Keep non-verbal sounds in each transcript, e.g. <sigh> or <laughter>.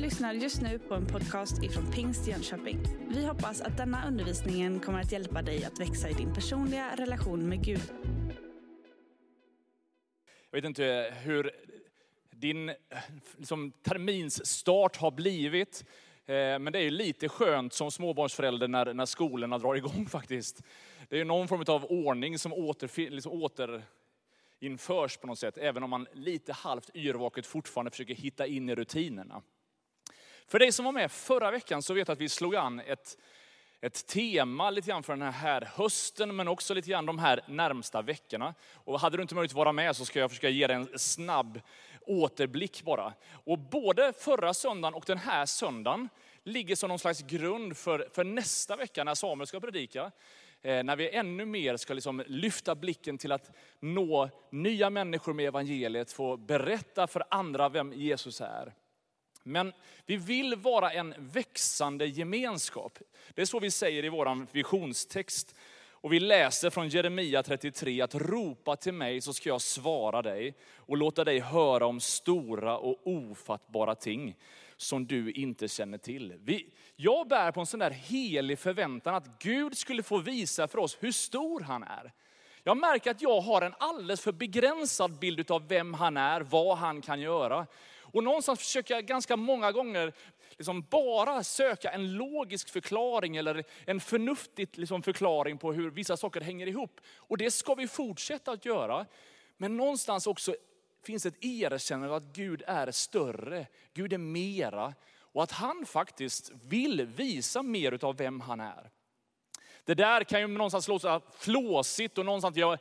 lyssnar just nu på en podcast ifrån Pingst Jönköping. Vi hoppas att denna undervisning kommer att hjälpa dig att växa i din personliga relation med Gud. Jag vet inte hur din liksom, terminsstart har blivit. Eh, men det är ju lite skönt som småbarnsförälder när, när skolorna drar igång <laughs> faktiskt. Det är ju någon form av ordning som återfi- liksom återinförs på något sätt, även om man lite halvt yrvaket fortfarande försöker hitta in i rutinerna. För dig som var med förra veckan så vet att vi slog an ett, ett tema lite grann för den här hösten, men också lite grann de här närmsta veckorna. Och hade du inte möjlighet att vara med så ska jag försöka ge dig en snabb återblick bara. Och både förra söndagen och den här söndagen ligger som någon slags grund för, för nästa vecka när Samuel ska predika. Eh, när vi ännu mer ska liksom lyfta blicken till att nå nya människor med evangeliet, få berätta för andra vem Jesus är. Men vi vill vara en växande gemenskap. Det är så vi säger i vår visionstext. Och vi läser från Jeremia 33 att ropa till mig så ska jag svara dig och låta dig höra om stora och ofattbara ting som du inte känner till. Vi, jag bär på en sån där helig förväntan att Gud skulle få visa för oss hur stor han är. Jag märker att jag har en alldeles för begränsad bild av vem han är, vad han kan göra. Och någonstans försöker jag ganska många gånger liksom bara söka en logisk förklaring eller en förnuftig liksom förklaring på hur vissa saker hänger ihop. Och det ska vi fortsätta att göra. Men någonstans också finns ett erkännande av att Gud är större, Gud är mera. Och att han faktiskt vill visa mer av vem han är. Det där kan ju någonstans låta flåsigt och någonstans jag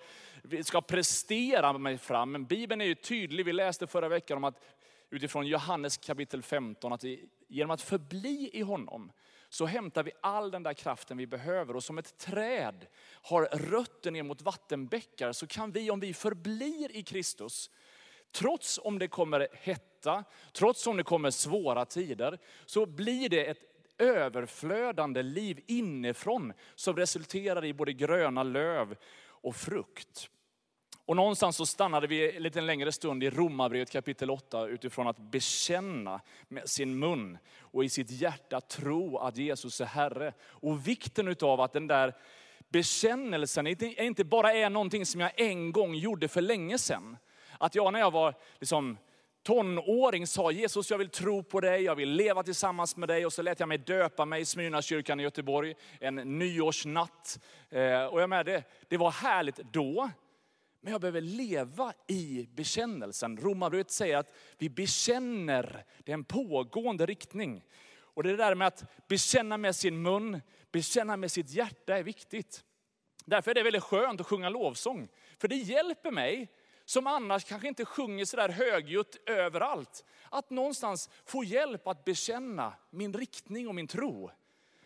ska prestera mig fram. Men Bibeln är ju tydlig, vi läste förra veckan om att utifrån Johannes kapitel 15, att vi, genom att förbli i honom, så hämtar vi all den där kraften vi behöver. Och som ett träd har rötter ner mot vattenbäckar, så kan vi om vi förblir i Kristus, trots om det kommer hetta, trots om det kommer svåra tider, så blir det ett överflödande liv inifrån som resulterar i både gröna löv och frukt. Och någonstans så stannade vi en liten längre stund i Romarbrevet kapitel 8 utifrån att bekänna med sin mun och i sitt hjärta tro att Jesus är Herre. Och vikten utav att den där bekännelsen inte bara är någonting som jag en gång gjorde för länge sedan. Att jag när jag var liksom tonåring sa Jesus jag vill tro på dig, jag vill leva tillsammans med dig. Och så lät jag mig döpa mig i Smyrnakyrkan i Göteborg en nyårsnatt. Eh, och jag med det, det var härligt då. Men jag behöver leva i bekännelsen. Romarbrevet säger att vi bekänner, det är en pågående riktning. Och det där med att bekänna med sin mun, bekänna med sitt hjärta är viktigt. Därför är det väldigt skönt att sjunga lovsång. För det hjälper mig, som annars kanske inte sjunger sådär högljutt överallt, att någonstans få hjälp att bekänna min riktning och min tro.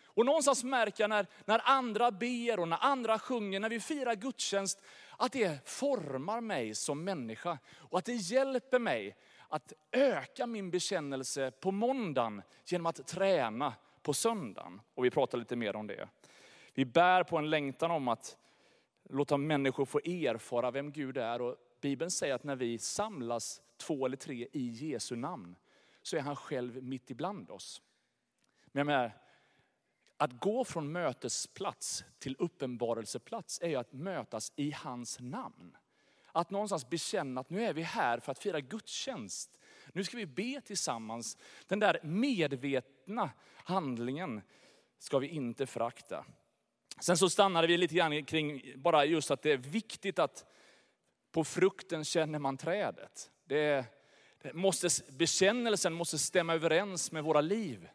Och någonstans märker jag när, när andra ber och när andra sjunger, när vi firar gudstjänst, att det formar mig som människa. Och att det hjälper mig att öka min bekännelse på måndagen genom att träna på söndagen. Och vi pratar lite mer om det. Vi bär på en längtan om att låta människor få erfara vem Gud är. Och Bibeln säger att när vi samlas två eller tre i Jesu namn, så är han själv mitt ibland oss. Men jag menar, att gå från mötesplats till uppenbarelseplats är ju att mötas i hans namn. Att någonstans bekänna att nu är vi här för att fira gudstjänst. Nu ska vi be tillsammans. Den där medvetna handlingen ska vi inte förakta. Sen så stannade vi lite grann kring bara just att det är viktigt att på frukten känner man trädet. Det, det måste, bekännelsen måste stämma överens med våra liv.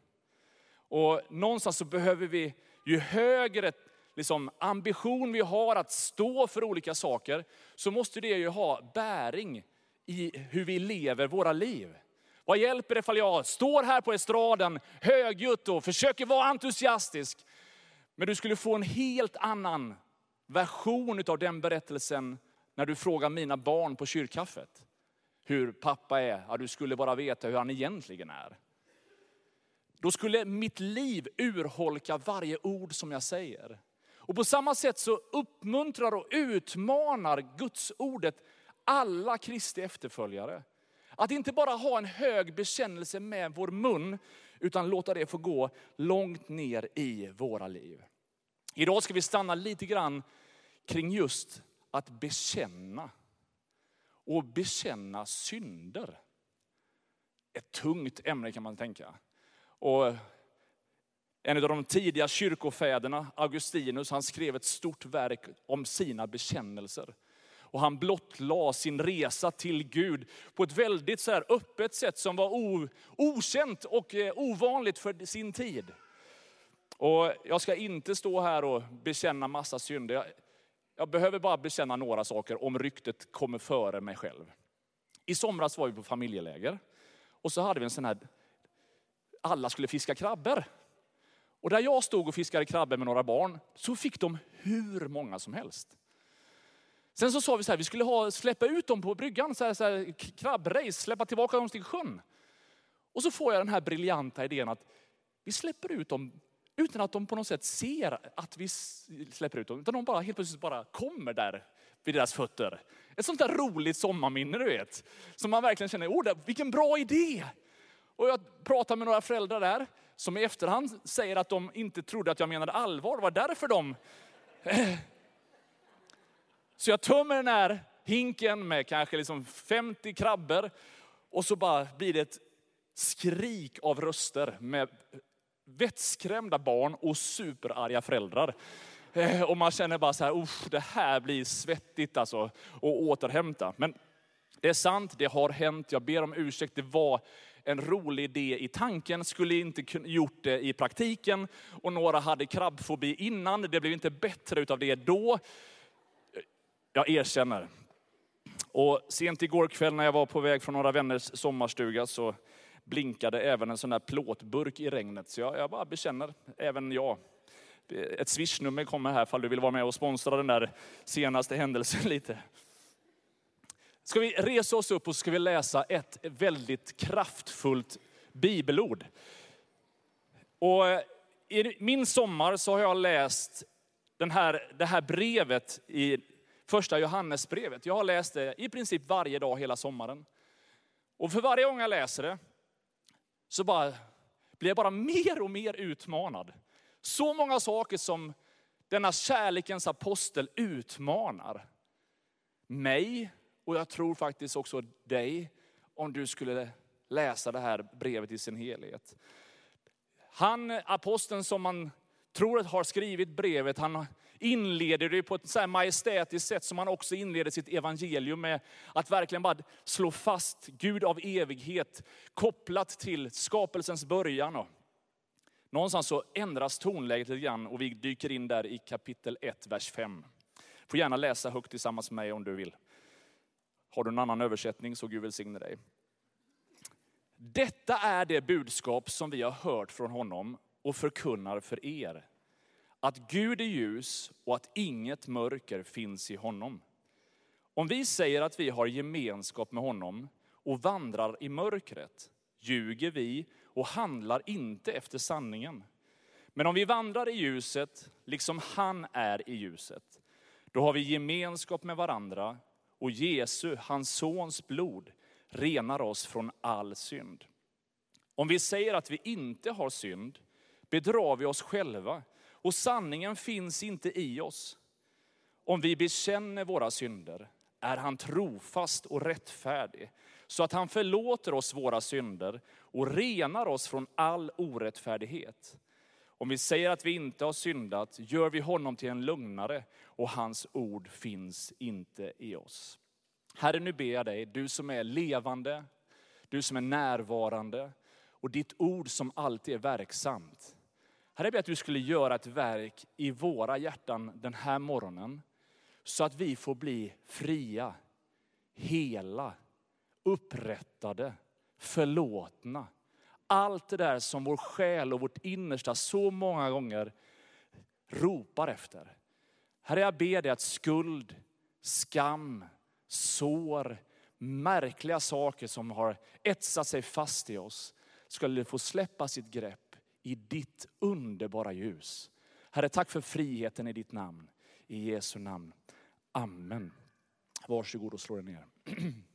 Och någonstans så behöver vi, ju högre liksom, ambition vi har att stå för olika saker, så måste det ju ha bäring i hur vi lever våra liv. Vad hjälper det ifall jag står här på estraden högljutt och försöker vara entusiastisk, men du skulle få en helt annan version av den berättelsen när du frågar mina barn på kyrkkaffet. Hur pappa är, ja du skulle bara veta hur han egentligen är. Då skulle mitt liv urholka varje ord som jag säger. Och på samma sätt så uppmuntrar och utmanar Guds ordet alla Kristi efterföljare. Att inte bara ha en hög bekännelse med vår mun, utan låta det få gå långt ner i våra liv. Idag ska vi stanna lite grann kring just att bekänna. Och bekänna synder. Ett tungt ämne kan man tänka. Och en av de tidiga kyrkofäderna, Augustinus, han skrev ett stort verk om sina bekännelser. Och han blottlade sin resa till Gud på ett väldigt så här öppet sätt som var o, okänt och eh, ovanligt för sin tid. Och jag ska inte stå här och bekänna massa synder. Jag, jag behöver bara bekänna några saker om ryktet kommer före mig själv. I somras var vi på familjeläger och så hade vi en sån här, alla skulle fiska krabbor. Och där jag stod och fiskade krabbor med några barn, så fick de hur många som helst. Sen så sa vi så här, vi skulle ha, släppa ut dem på bryggan, så här, så här, krabbrace, släppa tillbaka dem till sjön. Och så får jag den här briljanta idén att vi släpper ut dem utan att de på något sätt ser att vi släpper ut dem. Utan de bara helt plötsligt bara kommer där vid deras fötter. Ett sånt där roligt sommarminne du vet. Som man verkligen känner, oh, vilken bra idé. Och jag pratar med några föräldrar där, som i efterhand säger att de inte trodde att jag menade allvar. Det var därför de... Så jag tömmer den här hinken med kanske liksom 50 krabbor. Och så bara blir det ett skrik av röster med vettskrämda barn och superarga föräldrar. Eh, och man känner bara så här, usch, det här blir svettigt alltså att återhämta. Men det är sant, det har hänt, jag ber om ursäkt, det var en rolig idé i tanken, skulle inte gjort det i praktiken. Och några hade krabbfobi innan, det blev inte bättre utav det då. Jag erkänner. Och sent igår kväll när jag var på väg från några vänners sommarstuga så blinkade även en sån där plåtburk i regnet. Så jag, jag bara bekänner, även jag. Ett swishnummer kommer här fall du vill vara med och sponsra den där senaste händelsen <laughs> lite. Ska vi resa oss upp och ska vi läsa ett väldigt kraftfullt bibelord. Och eh, i min sommar så har jag läst den här, det här brevet i första Johannesbrevet. Jag har läst det i princip varje dag hela sommaren. Och för varje gång jag läser det så bara, blir jag bara mer och mer utmanad. Så många saker som denna kärlekens apostel utmanar mig och jag tror faktiskt också dig om du skulle läsa det här brevet i sin helhet. Han, aposteln som man tror har skrivit brevet, han inleder det på ett så här majestätiskt sätt som han också inleder sitt evangelium med. Att verkligen bara slå fast Gud av evighet kopplat till skapelsens början. Någonstans så ändras tonläget lite grann och vi dyker in där i kapitel 1, vers 5. Får gärna läsa högt tillsammans med mig om du vill. Har du en annan översättning så Gud välsigne dig. Detta är det budskap som vi har hört från honom och förkunnar för er att Gud är ljus och att inget mörker finns i honom. Om vi säger att vi har gemenskap med honom och vandrar i mörkret, ljuger vi och handlar inte efter sanningen. Men om vi vandrar i ljuset, liksom han är i ljuset, då har vi gemenskap med varandra och Jesu, hans sons blod, renar oss från all synd. Om vi säger att vi inte har synd, bedrar vi oss själva och sanningen finns inte i oss. Om vi bekänner våra synder är han trofast och rättfärdig, så att han förlåter oss våra synder och renar oss från all orättfärdighet. Om vi säger att vi inte har syndat gör vi honom till en lugnare och hans ord finns inte i oss. Herre, nu ber jag dig, du som är levande, du som är närvarande och ditt ord som alltid är verksamt. Herre, jag ber att du skulle göra ett verk i våra hjärtan den här morgonen. Så att vi får bli fria, hela, upprättade, förlåtna. Allt det där som vår själ och vårt innersta så många gånger ropar efter. Herre, jag ber dig att skuld, skam, sår, märkliga saker som har etsat sig fast i oss, skulle få släppa sitt grepp i ditt underbara ljus. Herre, tack för friheten i ditt namn. I Jesu namn. Amen. Varsågod och slå dig ner. <clears throat>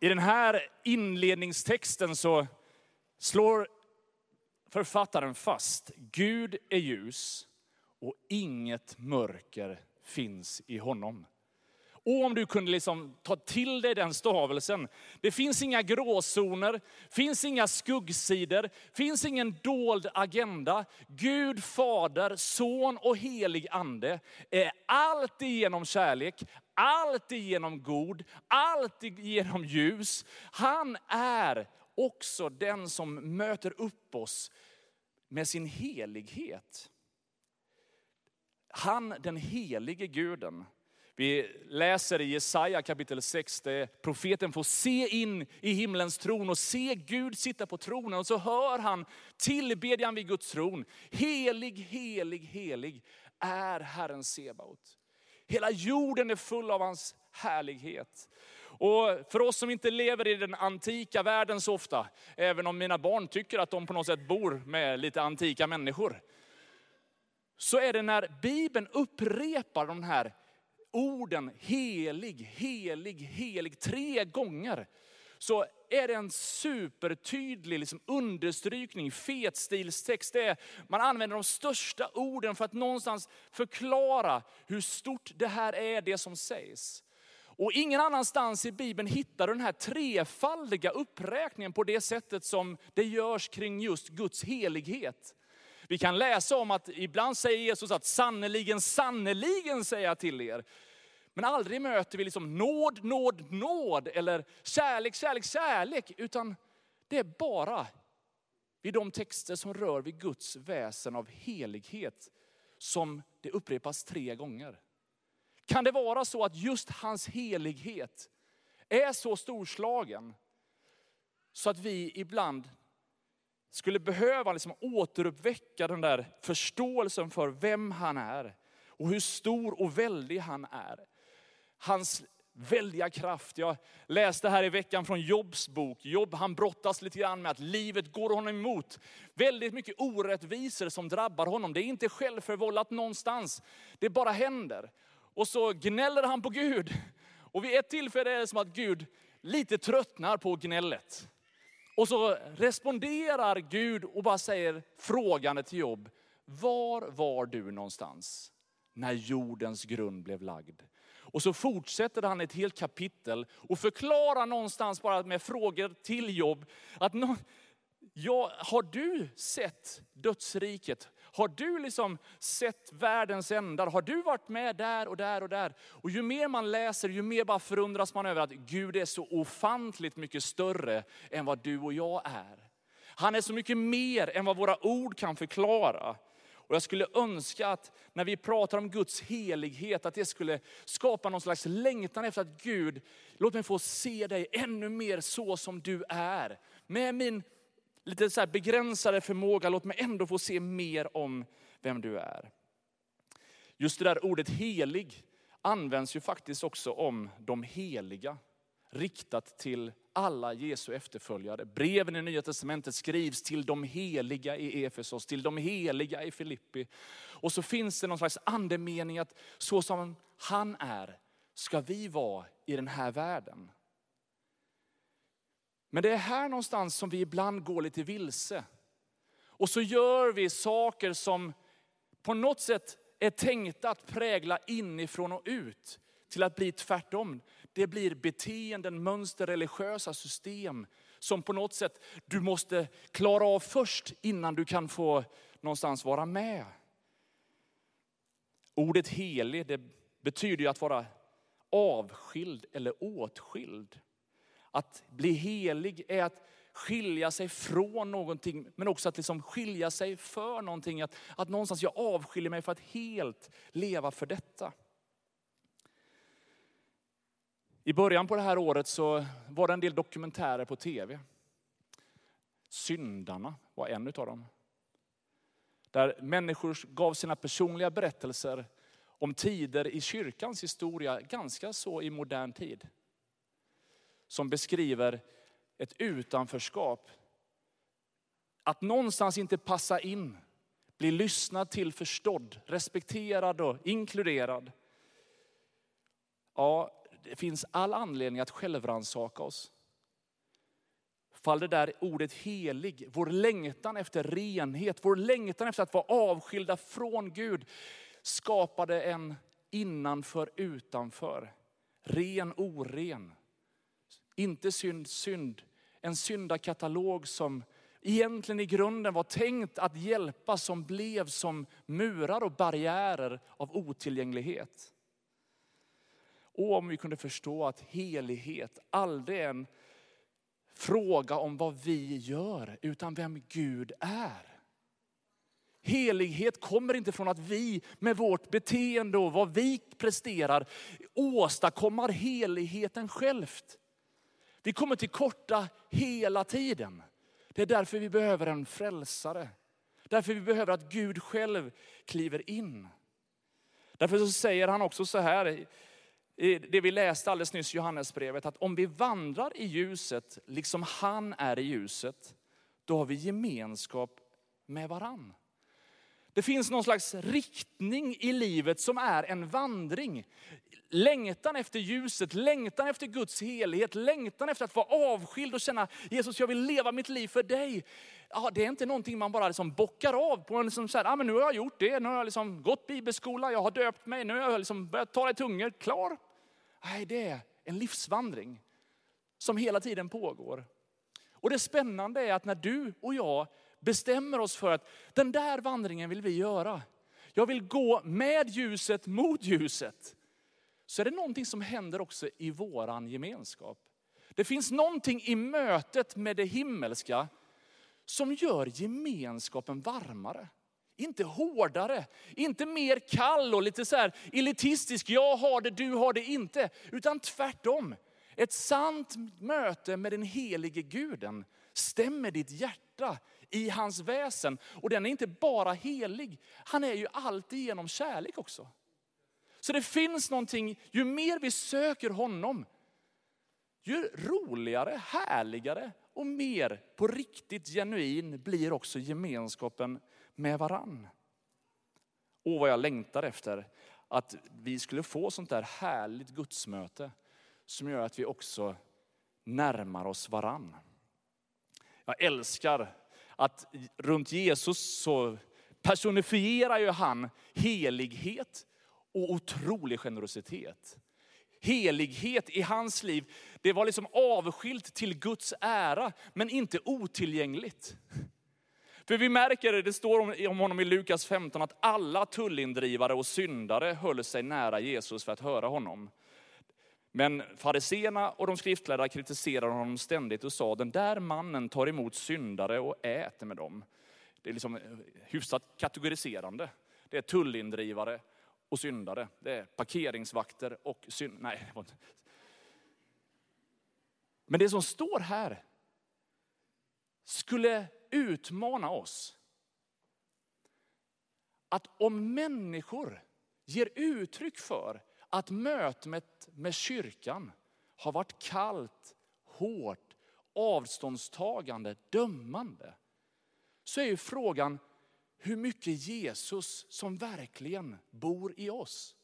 I den här inledningstexten så slår författaren fast, Gud är ljus och inget mörker finns i honom. Och om du kunde liksom ta till dig den stavelsen. Det finns inga gråzoner, finns inga skuggsidor, finns ingen dold agenda. Gud Fader, Son och Helig Ande är alltigenom kärlek, alltigenom god, alltigenom ljus. Han är också den som möter upp oss med sin helighet. Han, den helige guden. Vi läser i Jesaja kapitel 6, där profeten får se in i himlens tron och se Gud sitta på tronen. Och så hör han tillbedjan vid Guds tron. Helig, helig, helig är Herren Sebaot. Hela jorden är full av hans härlighet. Och för oss som inte lever i den antika världen så ofta, även om mina barn tycker att de på något sätt bor med lite antika människor, så är det när Bibeln upprepar de här orden helig, helig, helig tre gånger, så är det en supertydlig liksom understrykning, fetstilstext. Det är, man använder de största orden för att någonstans förklara hur stort det här är, det som sägs. Och ingen annanstans i Bibeln hittar du den här trefaldiga uppräkningen på det sättet som det görs kring just Guds helighet. Vi kan läsa om att ibland säger Jesus att sannerligen, sannerligen säger jag till er. Men aldrig möter vi liksom nåd, nåd, nåd eller kärlek, kärlek, kärlek. Utan det är bara vid de texter som rör vid Guds väsen av helighet som det upprepas tre gånger. Kan det vara så att just hans helighet är så storslagen så att vi ibland skulle behöva liksom återuppväcka den där förståelsen för vem han är och hur stor och väldig han är. Hans väldiga kraft. Jag läste här i veckan från Jobs bok. Jobb han brottas lite grann med att livet går honom emot. Väldigt mycket orättvisor som drabbar honom. Det är inte självförvållat någonstans. Det bara händer. Och så gnäller han på Gud. Och vid ett tillfälle är det som att Gud lite tröttnar på gnället. Och så responderar Gud och bara säger frågande till Jobb. Var var du någonstans när jordens grund blev lagd? Och så fortsätter han ett helt kapitel och förklarar någonstans bara med frågor till Jobb. Att ja, har du sett dödsriket? Har du liksom sett världens ändar? Har du varit med där och där och där? Och ju mer man läser, ju mer bara förundras man över att Gud är så ofantligt mycket större än vad du och jag är. Han är så mycket mer än vad våra ord kan förklara. Och jag skulle önska att när vi pratar om Guds helighet, att det skulle skapa någon slags längtan efter att Gud, låt mig få se dig ännu mer så som du är. Med min lite så begränsade förmåga, låt mig ändå få se mer om vem du är. Just det där ordet helig används ju faktiskt också om de heliga. Riktat till alla Jesu efterföljare. Breven i Nya Testamentet skrivs till de heliga i Efesos, till de heliga i Filippi. Och så finns det någon slags andemening att så som han är, ska vi vara i den här världen. Men det är här någonstans som vi ibland går lite vilse. Och så gör vi saker som på något sätt är tänkta att prägla inifrån och ut till att bli tvärtom. Det blir beteenden, mönster, religiösa system som på något sätt du måste klara av först innan du kan få någonstans vara med. Ordet helig det betyder ju att vara avskild eller åtskild. Att bli helig är att skilja sig från någonting, men också att liksom skilja sig för någonting. Att, att någonstans jag avskiljer mig för att helt leva för detta. I början på det här året så var det en del dokumentärer på tv. Syndarna var en utav dem. Där människor gav sina personliga berättelser om tider i kyrkans historia, ganska så i modern tid som beskriver ett utanförskap. Att någonstans inte passa in, bli lyssnad till, förstådd, respekterad och inkluderad. Ja, det finns all anledning att självransaka oss. fall det där ordet helig, vår längtan efter renhet, vår längtan efter att vara avskilda från Gud, skapade en innanför utanför. Ren, oren. Inte synd, synd. En syndakatalog som egentligen i grunden var tänkt att hjälpa som blev som murar och barriärer av otillgänglighet. Och om vi kunde förstå att helighet aldrig är en fråga om vad vi gör, utan vem Gud är. Helighet kommer inte från att vi med vårt beteende och vad vi presterar åstadkommer heligheten självt. Vi kommer till korta hela tiden. Det är därför vi behöver en frälsare. Därför vi behöver att Gud själv kliver in. Därför så säger han också så här, det vi läste alldeles nyss i Johannesbrevet, att om vi vandrar i ljuset, liksom han är i ljuset, då har vi gemenskap med varann. Det finns någon slags riktning i livet som är en vandring. Längtan efter ljuset, längtan efter Guds helighet, längtan efter att vara avskild och känna Jesus jag vill leva mitt liv för dig. Ja, det är inte någonting man bara liksom bockar av på en liksom så här, ah, men nu har jag gjort det, nu har jag liksom gått bibelskola, jag har döpt mig, nu har jag liksom börjat tala i tungor, klar. Nej, det är en livsvandring som hela tiden pågår. Och det spännande är att när du och jag bestämmer oss för att den där vandringen vill vi göra. Jag vill gå med ljuset mot ljuset. Så är det någonting som händer också i våran gemenskap. Det finns någonting i mötet med det himmelska som gör gemenskapen varmare. Inte hårdare, inte mer kall och lite så här elitistisk, jag har det, du har det inte. Utan tvärtom. Ett sant möte med den helige guden stämmer ditt hjärta i hans väsen. Och den är inte bara helig, han är ju alltid genom kärlek också. Så det finns någonting, ju mer vi söker honom, ju roligare, härligare och mer på riktigt genuin blir också gemenskapen med varann. Åh, vad jag längtar efter, att vi skulle få sånt där härligt gudsmöte som gör att vi också närmar oss varann. Jag älskar att runt Jesus så personifierar ju han helighet och otrolig generositet. Helighet i hans liv, det var liksom avskilt till Guds ära, men inte otillgängligt. För vi märker det, det står om honom i Lukas 15, att alla tullindrivare och syndare höll sig nära Jesus för att höra honom. Men fariseerna och de skriftlärda kritiserade honom ständigt och sa, den där mannen tar emot syndare och äter med dem. Det är liksom eh, hyfsat kategoriserande. Det är tullindrivare och syndare. Det är parkeringsvakter och synd... Nej. Men det som står här skulle utmana oss. Att om människor ger uttryck för att mötet med kyrkan har varit kallt, hårt, avståndstagande, dömande. Så är ju frågan hur mycket Jesus som verkligen bor i oss.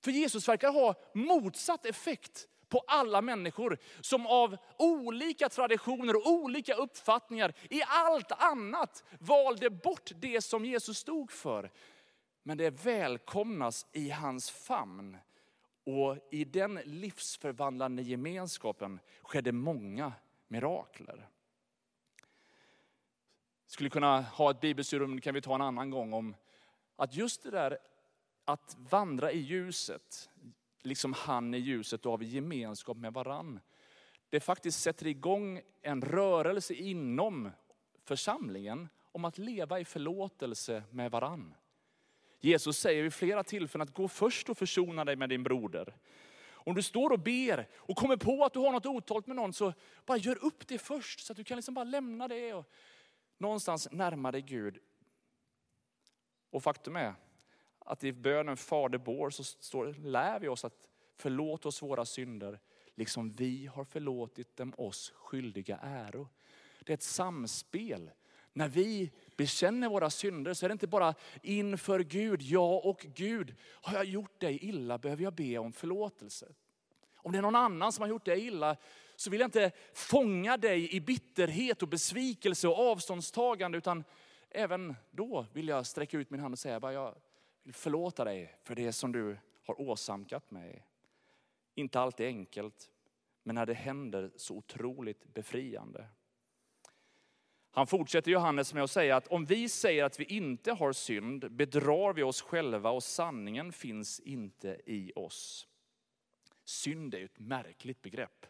För Jesus verkar ha motsatt effekt på alla människor som av olika traditioner och olika uppfattningar i allt annat valde bort det som Jesus stod för. Men det välkomnas i hans famn. Och i den livsförvandlande gemenskapen skedde många mirakler. Skulle kunna ha ett bibelstudium, kan vi ta en annan gång, om att just det där att vandra i ljuset, liksom han i ljuset, och har vi gemenskap med varann. Det faktiskt sätter igång en rörelse inom församlingen om att leva i förlåtelse med varann. Jesus säger vid flera tillfällen att gå först och försona dig med din broder. Om du står och ber och kommer på att du har något otalt med någon, så bara gör upp det först så att du kan liksom bara lämna det och någonstans närma dig Gud. Och faktum är att i bönen Fader vår så står, lär vi oss att förlåta oss våra synder, liksom vi har förlåtit dem oss skyldiga äro. Det är ett samspel. När vi bekänner våra synder så är det inte bara inför Gud, jag och Gud. Har jag gjort dig illa behöver jag be om förlåtelse. Om det är någon annan som har gjort dig illa så vill jag inte fånga dig i bitterhet och besvikelse och avståndstagande, utan även då vill jag sträcka ut min hand och säga, bara, jag vill förlåta dig för det som du har åsamkat mig. Inte alltid enkelt, men när det händer så otroligt befriande. Han fortsätter Johannes med att säga att om vi säger att vi inte har synd bedrar vi oss själva och sanningen finns inte i oss. Synd är ett märkligt begrepp.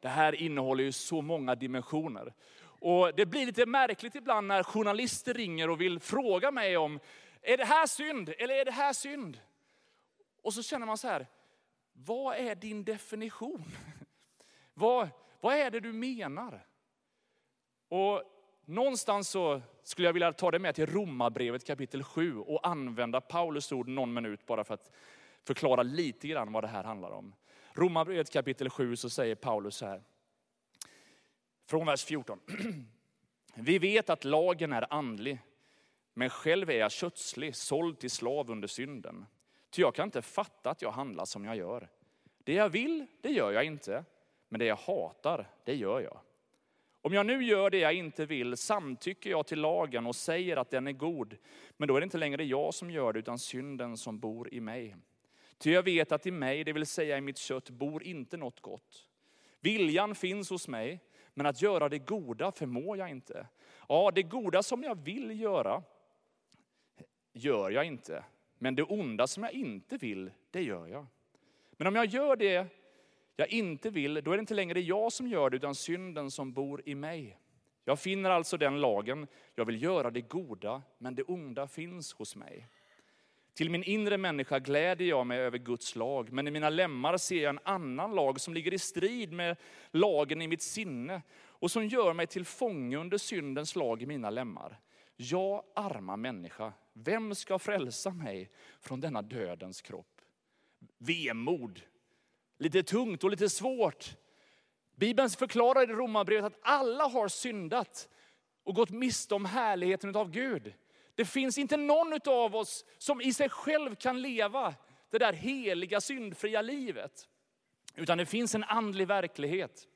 Det här innehåller ju så många dimensioner. Och det blir lite märkligt ibland när journalister ringer och vill fråga mig om, är det här synd eller är det här synd? Och så känner man så här, vad är din definition? <laughs> Vad, vad är det du menar? Och någonstans så skulle jag vilja ta det med till Romarbrevet kapitel 7 och använda Paulus ord någon minut bara för att förklara lite grann vad det här handlar om. Romarbrevet kapitel 7 så säger Paulus så här. Från vers 14. <clears throat> Vi vet att lagen är andlig, men själv är jag kötslig, såld till slav under synden. Ty jag kan inte fatta att jag handlar som jag gör. Det jag vill, det gör jag inte, men det jag hatar, det gör jag. Om jag nu gör det jag inte vill samtycker jag till lagen och säger att den är god. Men då är det inte längre jag som gör det utan synden som bor i mig. Ty jag vet att i mig, det vill säga i mitt kött, bor inte något gott. Viljan finns hos mig, men att göra det goda förmår jag inte. Ja, det goda som jag vill göra, gör jag inte. Men det onda som jag inte vill, det gör jag. Men om jag gör det jag inte vill, då är det inte längre jag som gör det, utan synden som bor i mig. Jag finner alltså den lagen, jag vill göra det goda, men det onda finns hos mig. Till min inre människa gläder jag mig över Guds lag, men i mina lemmar ser jag en annan lag som ligger i strid med lagen i mitt sinne och som gör mig till fånge under syndens lag i mina lemmar. Jag arma människa, vem ska frälsa mig från denna dödens kropp? Vemod lite tungt och lite svårt. Bibeln förklarar i Romarbrevet att alla har syndat och gått miste om härligheten av Gud. Det finns inte någon av oss som i sig själv kan leva det där heliga syndfria livet. Utan det finns en andlig verklighet.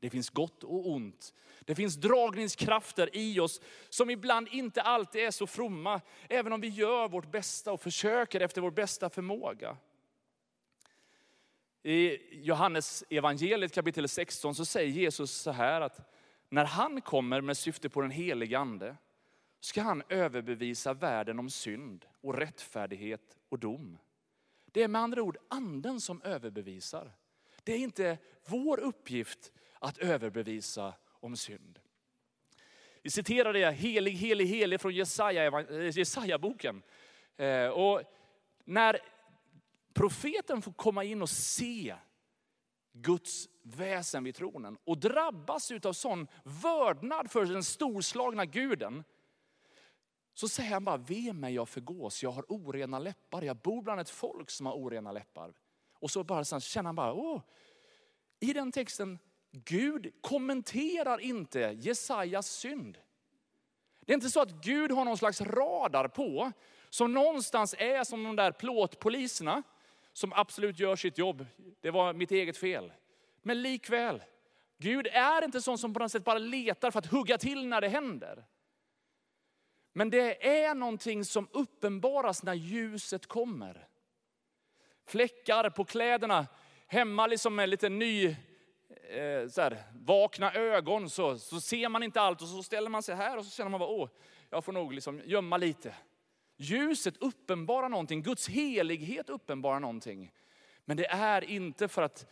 Det finns gott och ont. Det finns dragningskrafter i oss som ibland inte alltid är så fromma, även om vi gör vårt bästa och försöker efter vår bästa förmåga. I Johannes evangeliet kapitel 16 så säger Jesus så här att när han kommer med syfte på den helige ande ska han överbevisa världen om synd och rättfärdighet och dom. Det är med andra ord anden som överbevisar. Det är inte vår uppgift att överbevisa om synd. Vi citerade det, helig, helig, helig från Jesaja, eh, Jesaja-boken. Eh, och när profeten får komma in och se Guds väsen vid tronen och drabbas av sån vördnad för den storslagna guden. Så säger han bara, ve mig jag förgås, jag har orena läppar, jag bor bland ett folk som har orena läppar. Och så bara sen känner han bara, åh, i den texten, Gud kommenterar inte Jesajas synd. Det är inte så att Gud har någon slags radar på, som någonstans är som de där plåtpoliserna som absolut gör sitt jobb. Det var mitt eget fel. Men likväl, Gud är inte sån som på något sätt bara letar för att hugga till när det händer. Men det är någonting som uppenbaras när ljuset kommer. Fläckar på kläderna, hemma liksom med lite ny, eh, så här, vakna ögon så, så ser man inte allt och så ställer man sig här och så känner man bara, åh, jag får nog liksom gömma lite. Ljuset uppenbarar någonting, Guds helighet uppenbarar någonting. Men det är inte för att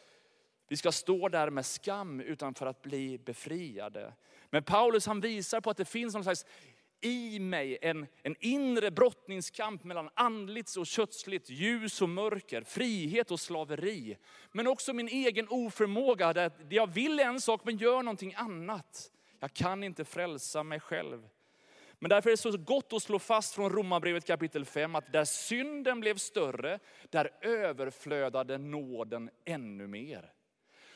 vi ska stå där med skam, utan för att bli befriade. Men Paulus han visar på att det finns någon slags i mig en, en inre brottningskamp mellan andligt och kötsligt, ljus och mörker, frihet och slaveri. Men också min egen oförmåga, där jag vill en sak men gör någonting annat. Jag kan inte frälsa mig själv. Men därför är det så gott att slå fast från Romarbrevet kapitel 5 att där synden blev större, där överflödade nåden ännu mer.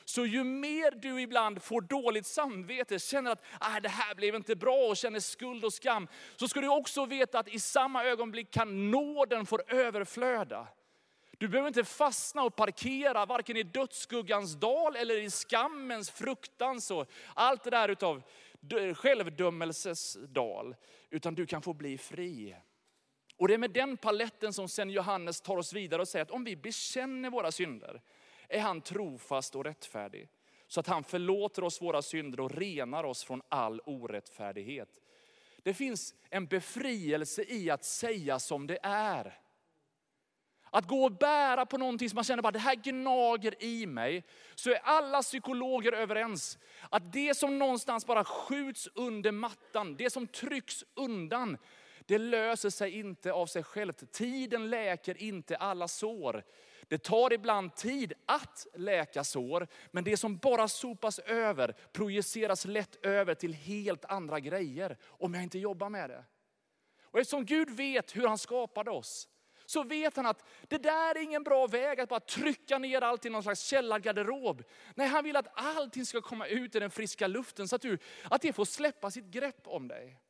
Så ju mer du ibland får dåligt samvete, känner att ah, det här blev inte bra och känner skuld och skam, så ska du också veta att i samma ögonblick kan nåden få överflöda. Du behöver inte fastna och parkera varken i dödsskuggans dal eller i skammens, fruktans och allt det där utav självdömelses dal. Utan du kan få bli fri. Och det är med den paletten som sen Johannes tar oss vidare och säger att om vi bekänner våra synder är han trofast och rättfärdig. Så att han förlåter oss våra synder och renar oss från all orättfärdighet. Det finns en befrielse i att säga som det är. Att gå och bära på någonting som man känner att det här gnager i mig. Så är alla psykologer överens att det som någonstans bara skjuts under mattan, det som trycks undan, det löser sig inte av sig självt. Tiden läker inte alla sår. Det tar ibland tid att läka sår, men det som bara sopas över projiceras lätt över till helt andra grejer om jag inte jobbar med det. Och eftersom Gud vet hur han skapade oss, så vet han att det där är ingen bra väg att bara trycka ner allt i någon slags källargarderob. Nej, han vill att allting ska komma ut i den friska luften så att, du, att det får släppa sitt grepp om dig.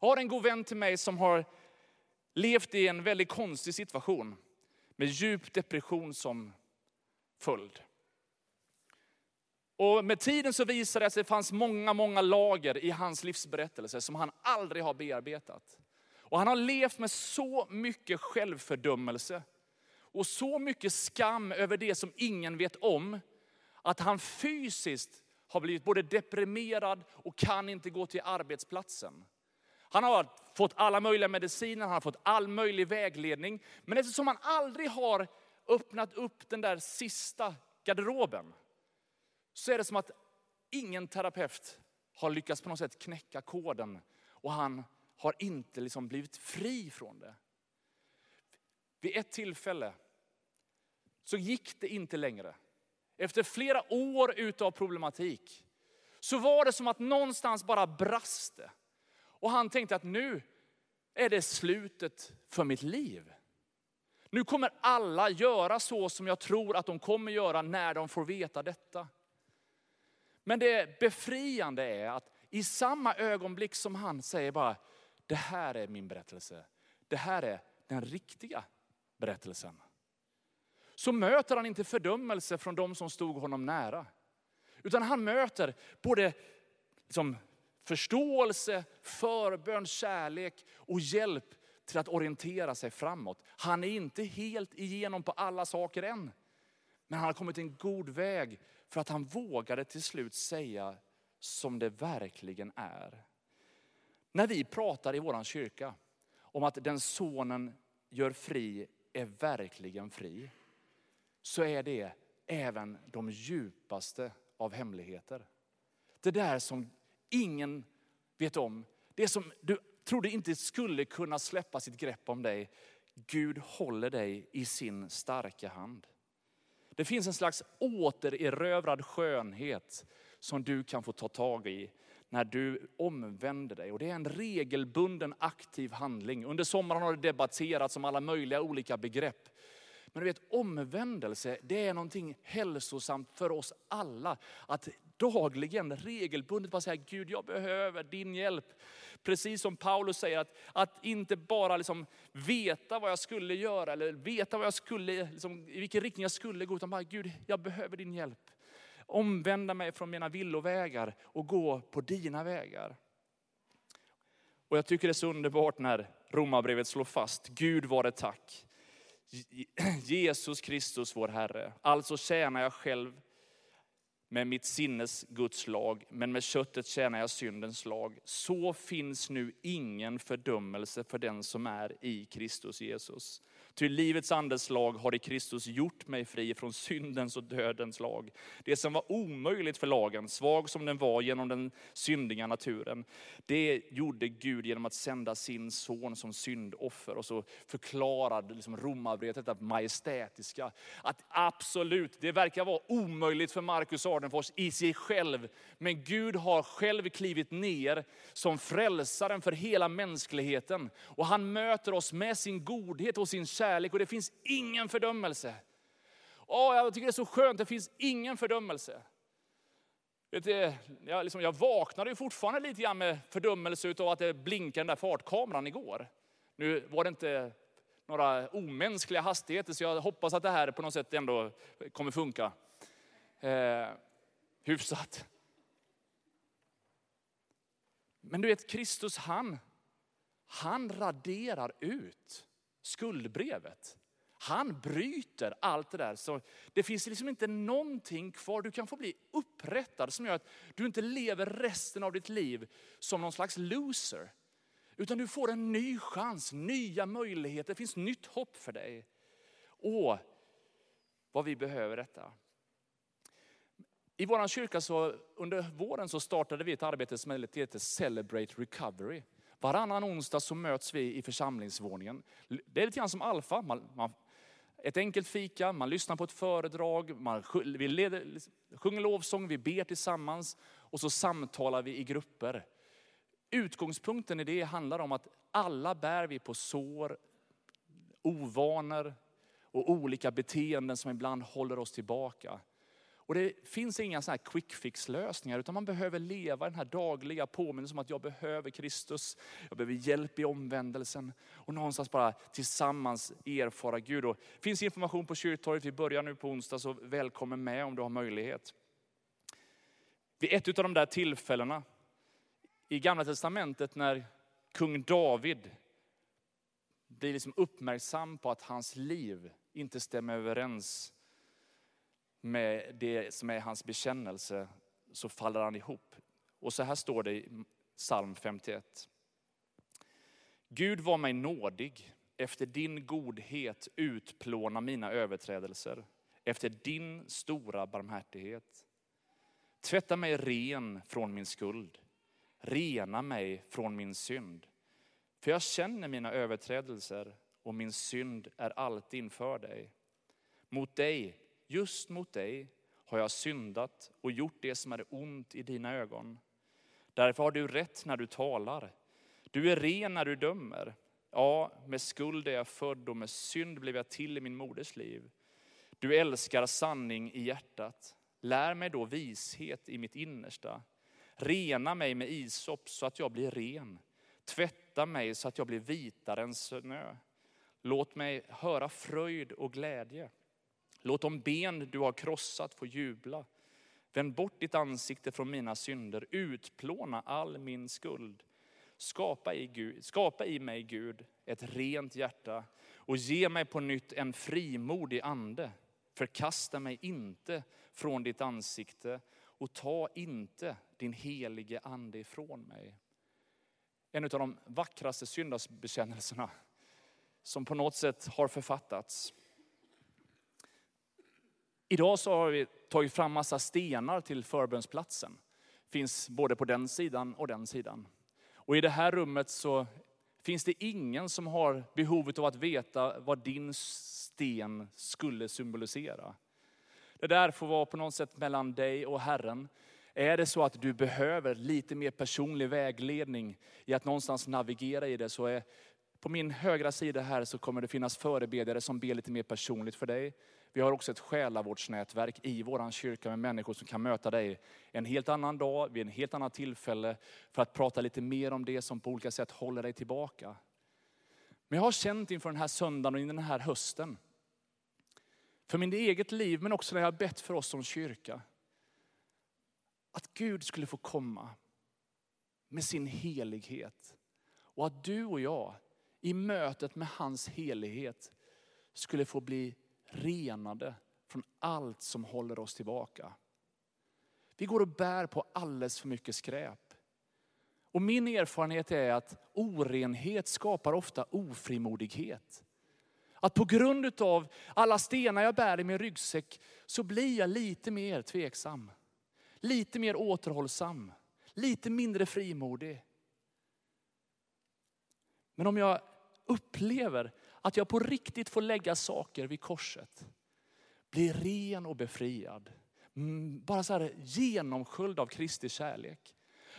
Jag har en god vän till mig som har levt i en väldigt konstig situation med djup depression som följd. Och med tiden så visade det sig att det fanns många, många lager i hans livsberättelse som han aldrig har bearbetat. Och han har levt med så mycket självfördömelse och så mycket skam över det som ingen vet om, att han fysiskt har blivit både deprimerad och kan inte gå till arbetsplatsen. Han har fått alla möjliga mediciner, han har fått all möjlig vägledning. Men eftersom han aldrig har öppnat upp den där sista garderoben, så är det som att ingen terapeut har lyckats på något sätt knäcka koden. Och han har inte liksom blivit fri från det. Vid ett tillfälle så gick det inte längre. Efter flera år utav problematik så var det som att någonstans bara brast det. Och han tänkte att nu är det slutet för mitt liv. Nu kommer alla göra så som jag tror att de kommer göra när de får veta detta. Men det befriande är att i samma ögonblick som han säger bara, det här är min berättelse. Det här är den riktiga berättelsen. Så möter han inte fördömelse från de som stod honom nära. Utan han möter både liksom förståelse, förbön, kärlek och hjälp till att orientera sig framåt. Han är inte helt igenom på alla saker än. Men han har kommit en god väg för att han vågade till slut säga som det verkligen är. När vi pratar i vår kyrka om att den sonen gör fri är verkligen fri, så är det även de djupaste av hemligheter. Det där som ingen vet om, det som du trodde inte skulle kunna släppa sitt grepp om dig. Gud håller dig i sin starka hand. Det finns en slags återerövrad skönhet som du kan få ta tag i när du omvänder dig. Och det är en regelbunden aktiv handling. Under sommaren har det debatterats om alla möjliga olika begrepp. Men du vet omvändelse, det är någonting hälsosamt för oss alla. Att dagligen, regelbundet bara säga, Gud jag behöver din hjälp. Precis som Paulus säger, att, att inte bara liksom veta vad jag skulle göra, eller veta vad jag skulle, liksom, i vilken riktning jag skulle gå, utan bara Gud, jag behöver din hjälp omvända mig från mina villovägar och gå på dina vägar. Och jag tycker det är så underbart när Romarbrevet slår fast, Gud vare tack. <clears throat> Jesus Kristus vår Herre. Alltså tjänar jag själv med mitt sinnes Guds lag, men med köttet tjänar jag syndens lag. Så finns nu ingen fördömelse för den som är i Kristus Jesus. Ty livets andes lag har i Kristus gjort mig fri från syndens och dödens lag. Det som var omöjligt för lagen, svag som den var genom den syndiga naturen, det gjorde Gud genom att sända sin son som syndoffer. Och så förklarade liksom Romarbrevet detta majestätiska, att absolut, det verkar vara omöjligt för Marcus Ardenfors i sig själv, men Gud har själv klivit ner som frälsaren för hela mänskligheten. Och han möter oss med sin godhet och sin kärlek kärlek och det finns ingen fördömelse. Åh, jag tycker det är så skönt, det finns ingen fördömelse. Vet du, jag, liksom, jag vaknade ju fortfarande lite grann med fördömelse av att det blinkade den där fartkameran igår. Nu var det inte några omänskliga hastigheter, så jag hoppas att det här på något sätt ändå kommer funka. Eh, hyfsat. Men du vet, Kristus han, han raderar ut skuldbrevet. Han bryter allt det där. Så det finns liksom inte någonting kvar. Du kan få bli upprättad som gör att du inte lever resten av ditt liv som någon slags loser. Utan du får en ny chans, nya möjligheter, det finns nytt hopp för dig. Åh, vad vi behöver detta. I vår kyrka så under våren så startade vi ett arbete som heter Celebrate Recovery. Varannan onsdag så möts vi i församlingsvåningen. Det är lite grann som Alfa. Man, man, ett enkelt fika, man lyssnar på ett föredrag, man, vi leder, sjunger lovsång, vi ber tillsammans och så samtalar vi i grupper. Utgångspunkten i det handlar om att alla bär vi på sår, ovanor och olika beteenden som ibland håller oss tillbaka. Och det finns inga såna quick fix lösningar utan man behöver leva den här dagliga påminnelsen om att jag behöver Kristus. Jag behöver hjälp i omvändelsen och någonstans bara tillsammans erfara Gud. Och det finns information på kyrktorget, vi börjar nu på onsdag så välkommen med om du har möjlighet. Vid ett av de där tillfällena i gamla testamentet när kung David blir liksom uppmärksam på att hans liv inte stämmer överens med det som är hans bekännelse så faller han ihop. Och så här står det i psalm 51. Gud var mig nådig, efter din godhet utplåna mina överträdelser, efter din stora barmhärtighet. Tvätta mig ren från min skuld, rena mig från min synd. För jag känner mina överträdelser och min synd är alltid inför dig. Mot dig Just mot dig har jag syndat och gjort det som är ont i dina ögon. Därför har du rätt när du talar. Du är ren när du dömer. Ja, med skuld är jag född och med synd blev jag till i min moders liv. Du älskar sanning i hjärtat. Lär mig då vishet i mitt innersta. Rena mig med isop så att jag blir ren. Tvätta mig så att jag blir vitare än snö. Låt mig höra fröjd och glädje. Låt de ben du har krossat få jubla. Vänd bort ditt ansikte från mina synder, utplåna all min skuld. Skapa i, Gud, skapa i mig Gud ett rent hjärta och ge mig på nytt en frimodig ande. Förkasta mig inte från ditt ansikte och ta inte din helige ande ifrån mig. En av de vackraste syndabekännelserna som på något sätt har författats. Idag så har vi tagit fram massa stenar till förbönsplatsen. Finns både på den sidan och den sidan. Och i det här rummet så finns det ingen som har behovet av att veta vad din sten skulle symbolisera. Det där får vara på något sätt mellan dig och Herren. Är det så att du behöver lite mer personlig vägledning i att någonstans navigera i det så är på min högra sida här så kommer det finnas förebedjare som ber lite mer personligt för dig. Vi har också ett själavårdsnätverk i vår kyrka med människor som kan möta dig en helt annan dag, vid en helt annat tillfälle, för att prata lite mer om det som på olika sätt håller dig tillbaka. Men jag har känt inför den här söndagen och den här hösten, för min eget liv, men också när jag har bett för oss som kyrka, att Gud skulle få komma med sin helighet. Och att du och jag i mötet med hans helighet skulle få bli renade från allt som håller oss tillbaka. Vi går och bär på alldeles för mycket skräp. Och min erfarenhet är att orenhet skapar ofta ofrimodighet. Att på grund av alla stenar jag bär i min ryggsäck så blir jag lite mer tveksam. Lite mer återhållsam. Lite mindre frimodig. Men om jag upplever att jag på riktigt får lägga saker vid korset. Bli ren och befriad. Mm, bara så här genomsköljd av Kristi kärlek.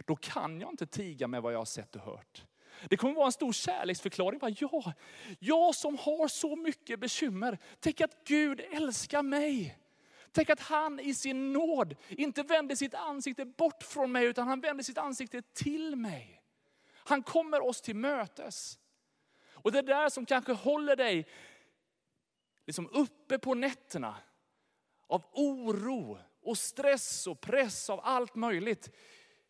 Då kan jag inte tiga med vad jag har sett och hört. Det kommer vara en stor kärleksförklaring. Bara, ja, jag som har så mycket bekymmer. Tänk att Gud älskar mig. Tänk att han i sin nåd inte vänder sitt ansikte bort från mig, utan han vänder sitt ansikte till mig. Han kommer oss till mötes. Och det där som kanske håller dig liksom uppe på nätterna av oro och stress och press av allt möjligt.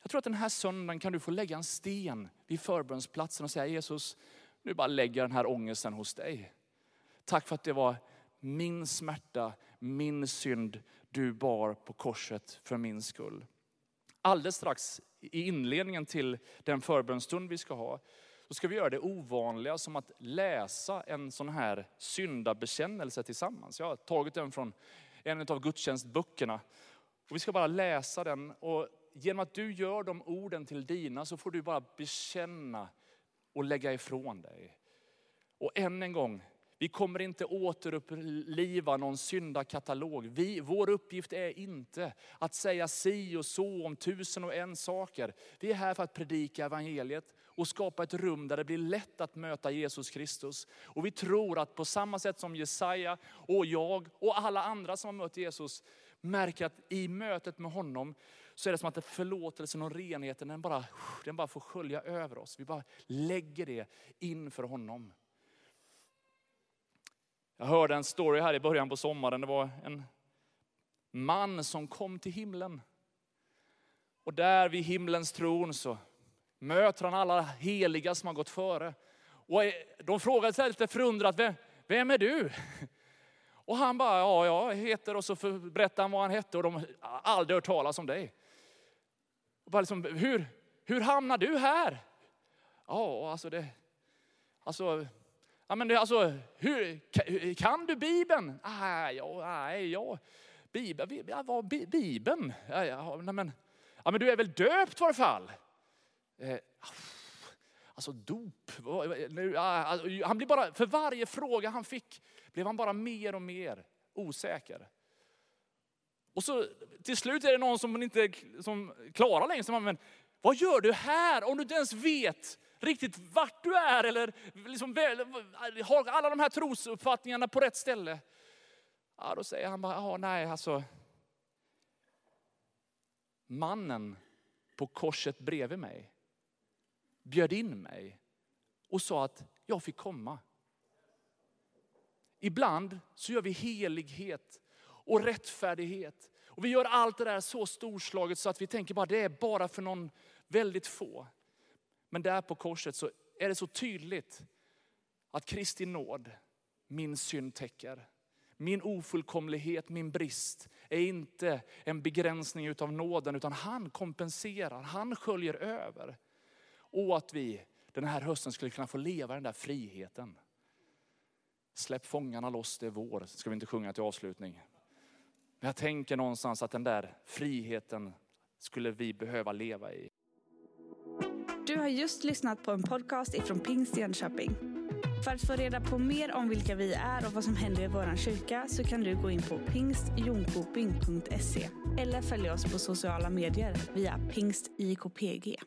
Jag tror att den här söndagen kan du få lägga en sten vid förbönsplatsen och säga Jesus, nu bara lägger jag den här ångesten hos dig. Tack för att det var min smärta, min synd du bar på korset för min skull. Alldeles strax i inledningen till den förbönstund vi ska ha, så ska vi göra det ovanliga som att läsa en sån här syndabekännelse tillsammans. Jag har tagit den från en av gudstjänstböckerna. Och vi ska bara läsa den och genom att du gör de orden till dina så får du bara bekänna och lägga ifrån dig. Och än en gång, vi kommer inte återuppliva någon syndakatalog. Vi, vår uppgift är inte att säga si och så om tusen och en saker. Vi är här för att predika evangeliet och skapa ett rum där det blir lätt att möta Jesus Kristus. Och vi tror att på samma sätt som Jesaja och jag och alla andra som har mött Jesus märker att i mötet med honom så är det som att förlåtelsen och renheten den bara, den bara får skölja över oss. Vi bara lägger det inför honom. Jag hörde en story här i början på sommaren. Det var en man som kom till himlen. Och där vid himlens tron så möter han alla heliga som har gått före. Och de frågar sig lite förundrat, vem, vem är du? Och han bara, ja jag heter, och så berättar han vad han hette och de har aldrig hört talas om dig. Och bara liksom, hur, hur hamnar du här? Ja, alltså det, alltså, ja men det, alltså, hur, kan du Bibeln? Nej, ja, nej, ja, Bibeln, ja, vad, Bibeln? Ja, ja, nej, men, ja, men du är väl döpt i alla fall? Eh, alltså dop, ah, alltså, han blir bara, för varje fråga han fick blev han bara mer och mer osäker. Och så till slut är det någon som inte som klarar längre. Som, men vad gör du här om du inte ens vet riktigt vart du är eller liksom, har alla de här trosuppfattningarna på rätt ställe? Ja, då säger han bara, ja, nej alltså. Mannen på korset bredvid mig bjöd in mig och sa att jag fick komma. Ibland så gör vi helighet och rättfärdighet. Och vi gör allt det där så storslaget så att vi tänker bara det är bara för någon väldigt få. Men där på korset så är det så tydligt att Kristi nåd min synd täcker. Min ofullkomlighet, min brist är inte en begränsning av nåden utan han kompenserar, han sköljer över. Och att vi den här hösten skulle kunna få leva den där friheten. Släpp fångarna loss, det är vår, ska vi inte sjunga till avslutning. Men jag tänker någonstans att den där friheten skulle vi behöva leva i. Du har just lyssnat på en podcast ifrån Pingst Jönköping. För att få reda på mer om vilka vi är och vad som händer i vår kyrka så kan du gå in på pingstjonkoping.se eller följa oss på sociala medier via pingstjkpg.